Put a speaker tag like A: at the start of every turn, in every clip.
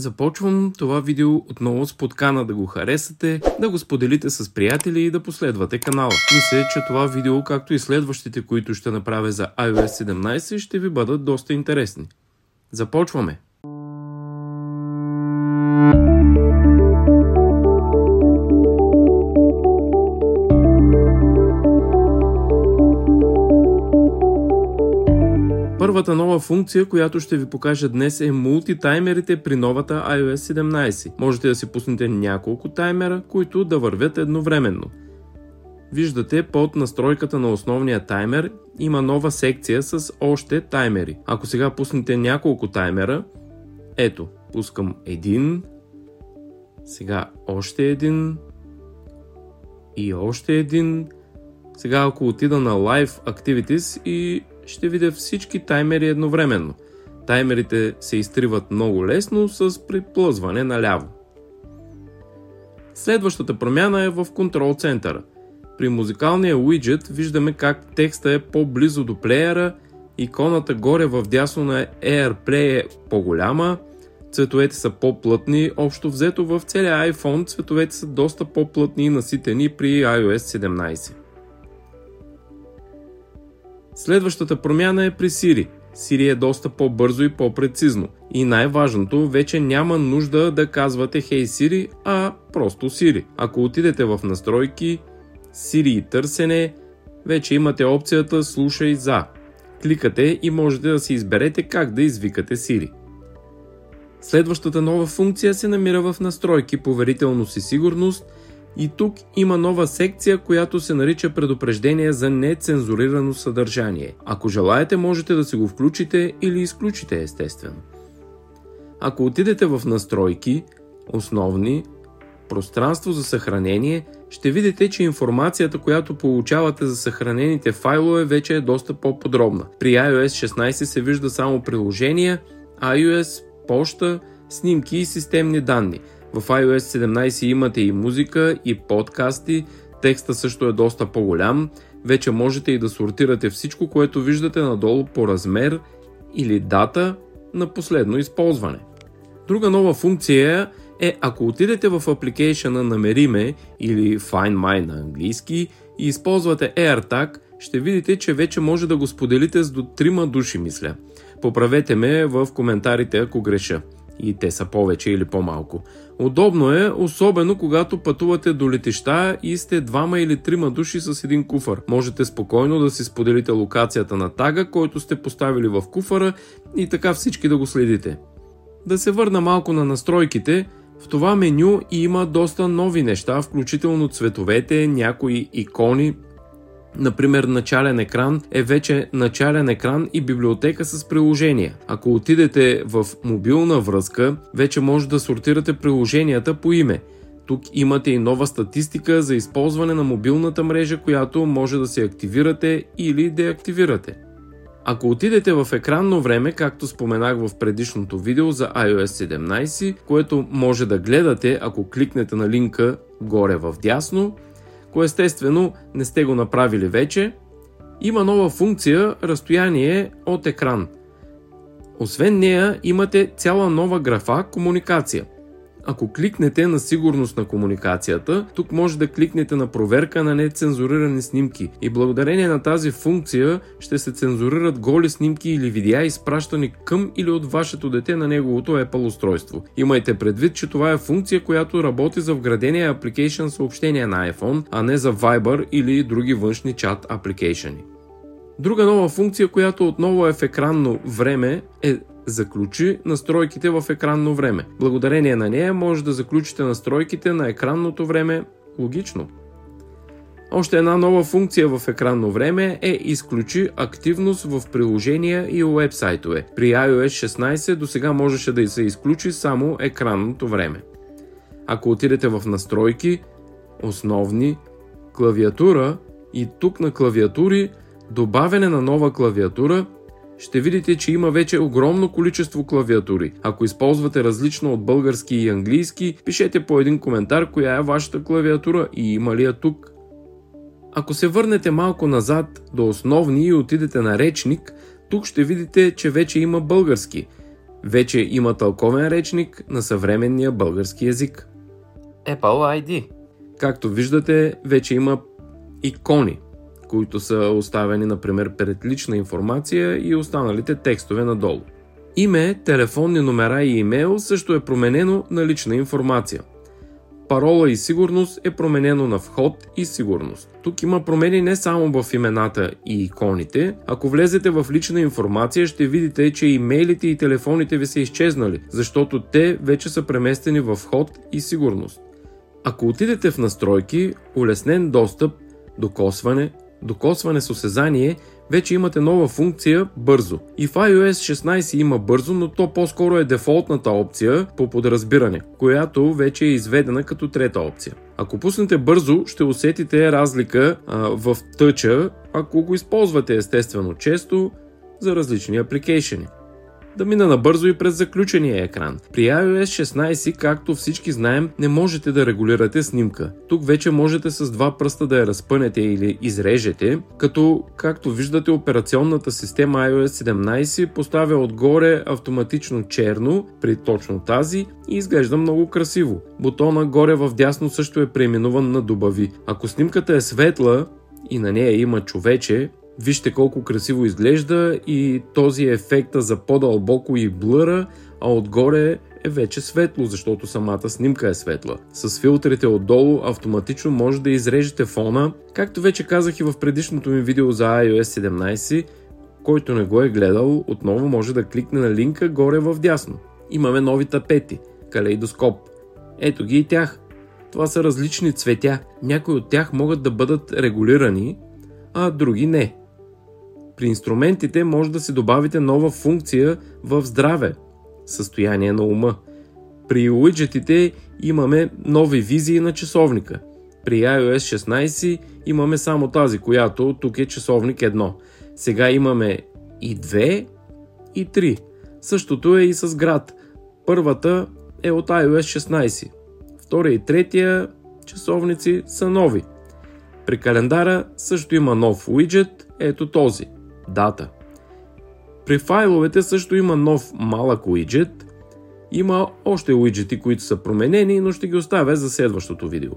A: Започвам това видео отново с подкана да го харесате, да го споделите с приятели и да последвате канала. Мисля, че това видео, както и следващите, които ще направя за iOS 17, ще ви бъдат доста интересни. Започваме! Първата нова функция, която ще ви покажа днес е мултитаймерите при новата iOS 17. Можете да си пуснете няколко таймера, които да вървят едновременно. Виждате под настройката на основния таймер има нова секция с още таймери. Ако сега пуснете няколко таймера, ето, пускам един, сега още един и още един. Сега ако отида на Live Activities и ще видя всички таймери едновременно. Таймерите се изтриват много лесно с приплъзване наляво. Следващата промяна е в контрол центъра. При музикалния уиджет виждаме как текста е по-близо до плеера, иконата горе в дясно на AirPlay е по-голяма, цветовете са по-плътни, общо взето в целия iPhone цветовете са доста по-плътни и наситени при iOS 17. Следващата промяна е при Siri. Siri е доста по-бързо и по-прецизно. И най-важното, вече няма нужда да казвате Hey Siri, а просто Siri. Ако отидете в настройки, Siri и търсене, вече имате опцията Слушай за. Кликате и можете да си изберете как да извикате Siri. Следващата нова функция се намира в настройки поверителност и сигурност – и тук има нова секция, която се нарича предупреждение за нецензурирано съдържание. Ако желаете, можете да си го включите или изключите естествено. Ако отидете в настройки, основни, пространство за съхранение, ще видите, че информацията, която получавате за съхранените файлове вече е доста по-подробна. При iOS 16 се вижда само приложения, iOS, почта, снимки и системни данни – в iOS 17 имате и музика, и подкасти, текста също е доста по-голям, вече можете и да сортирате всичко, което виждате надолу по размер или дата на последно използване. Друга нова функция е ако отидете в апликейшена Намериме или Find My на английски и използвате AirTag, ще видите, че вече може да го споделите с до трима души, мисля. Поправете ме в коментарите, ако греша и те са повече или по-малко. Удобно е, особено когато пътувате до летища и сте двама или трима души с един куфър. Можете спокойно да си споделите локацията на тага, който сте поставили в куфара и така всички да го следите. Да се върна малко на настройките, в това меню има доста нови неща, включително цветовете, някои икони, Например, начален екран е вече начален екран и библиотека с приложения. Ако отидете в мобилна връзка, вече може да сортирате приложенията по име. Тук имате и нова статистика за използване на мобилната мрежа, която може да се активирате или деактивирате. Ако отидете в екранно време, както споменах в предишното видео за iOS 17, което може да гледате, ако кликнете на линка горе в дясно, ако естествено не сте го направили вече, има нова функция разстояние от екран. Освен нея имате цяла нова графа комуникация – ако кликнете на сигурност на комуникацията, тук може да кликнете на проверка на нецензурирани снимки и благодарение на тази функция ще се цензурират голи снимки или видеа изпращани към или от вашето дете на неговото Apple устройство. Имайте предвид, че това е функция, която работи за вградения application съобщения на iPhone, а не за Viber или други външни чат апликейшени. Друга нова функция, която отново е в екранно време е Заключи настройките в екранно време. Благодарение на нея може да заключите настройките на екранното време логично. Още една нова функция в екранно време е изключи активност в приложения и уебсайтове. При iOS 16 до сега можеше да се изключи само екранното време. Ако отидете в настройки, основни, клавиатура и тук на клавиатури, добавяне на нова клавиатура ще видите, че има вече огромно количество клавиатури. Ако използвате различно от български и английски, пишете по един коментар коя е вашата клавиатура и има ли я тук. Ако се върнете малко назад до основни и отидете на речник, тук ще видите, че вече има български. Вече има тълковен речник на съвременния български язик.
B: Apple ID.
A: Както виждате, вече има икони, които са оставени, например, пред лична информация и останалите текстове надолу. Име, телефонни номера и имейл също е променено на лична информация. Парола и сигурност е променено на вход и сигурност. Тук има промени не само в имената и иконите. Ако влезете в лична информация, ще видите, че имейлите и телефоните ви са изчезнали, защото те вече са преместени в вход и сигурност. Ако отидете в настройки, улеснен достъп, докосване, докосване с осезание, вече имате нова функция бързо. И в iOS 16 има бързо, но то по-скоро е дефолтната опция по подразбиране, която вече е изведена като трета опция. Ако пуснете бързо, ще усетите разлика а, в тъча, ако го използвате естествено често за различни апликейшени да мина набързо и през заключения екран. При iOS 16, както всички знаем, не можете да регулирате снимка. Тук вече можете с два пръста да я разпънете или изрежете, като, както виждате, операционната система iOS 17 поставя отгоре автоматично черно при точно тази и изглежда много красиво. Бутона горе в дясно също е преименуван на добави. Ако снимката е светла и на нея има човече, Вижте колко красиво изглежда и този ефекта за по-дълбоко и блъра, а отгоре е вече светло, защото самата снимка е светла. С филтрите отдолу автоматично може да изрежете фона, както вече казах и в предишното ми видео за iOS 17, който не го е гледал, отново може да кликне на линка горе в дясно. Имаме нови тапети, калейдоскоп. Ето ги и тях. Това са различни цветя. Някои от тях могат да бъдат регулирани, а други не. При инструментите може да си добавите нова функция в здраве, състояние на ума. При уиджетите имаме нови визии на часовника. При iOS 16 имаме само тази, която тук е часовник 1. Сега имаме и 2 и 3. Същото е и с град. Първата е от iOS 16. Втория и третия часовници са нови. При календара също има нов уиджет, ето този – дата. При файловете също има нов малък уиджет. Има още уиджети, които са променени, но ще ги оставя за следващото видео.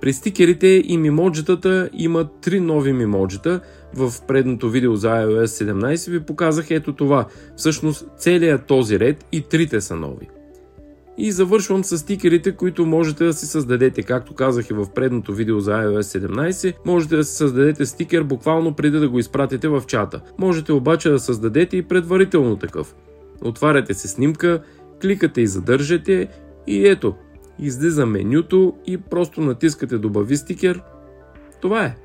A: При стикерите и мимоджетата има три нови мимоджета. В предното видео за iOS 17 ви показах ето това. Всъщност целият този ред и трите са нови. И завършвам с стикерите, които можете да си създадете. Както казах и в предното видео за iOS 17, можете да си създадете стикер буквално преди да го изпратите в чата. Можете обаче да създадете и предварително такъв. Отваряте се снимка, кликате и задържате и ето, излиза менюто и просто натискате добави стикер. Това е.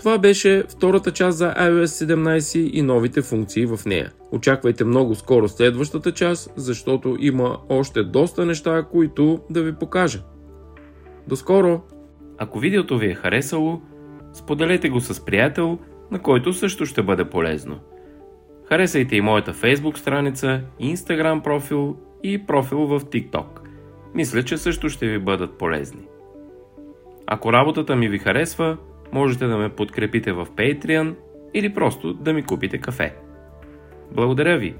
A: Това беше втората част за iOS 17 и новите функции в нея. Очаквайте много скоро следващата част, защото има още доста неща, които да ви покажа. До скоро!
B: Ако видеото ви е харесало, споделете го с приятел, на който също ще бъде полезно. Харесайте и моята Facebook страница, Instagram профил и профил в TikTok. Мисля, че също ще ви бъдат полезни. Ако работата ми ви харесва, можете да ме подкрепите в Patreon или просто да ми купите кафе. Благодаря ви!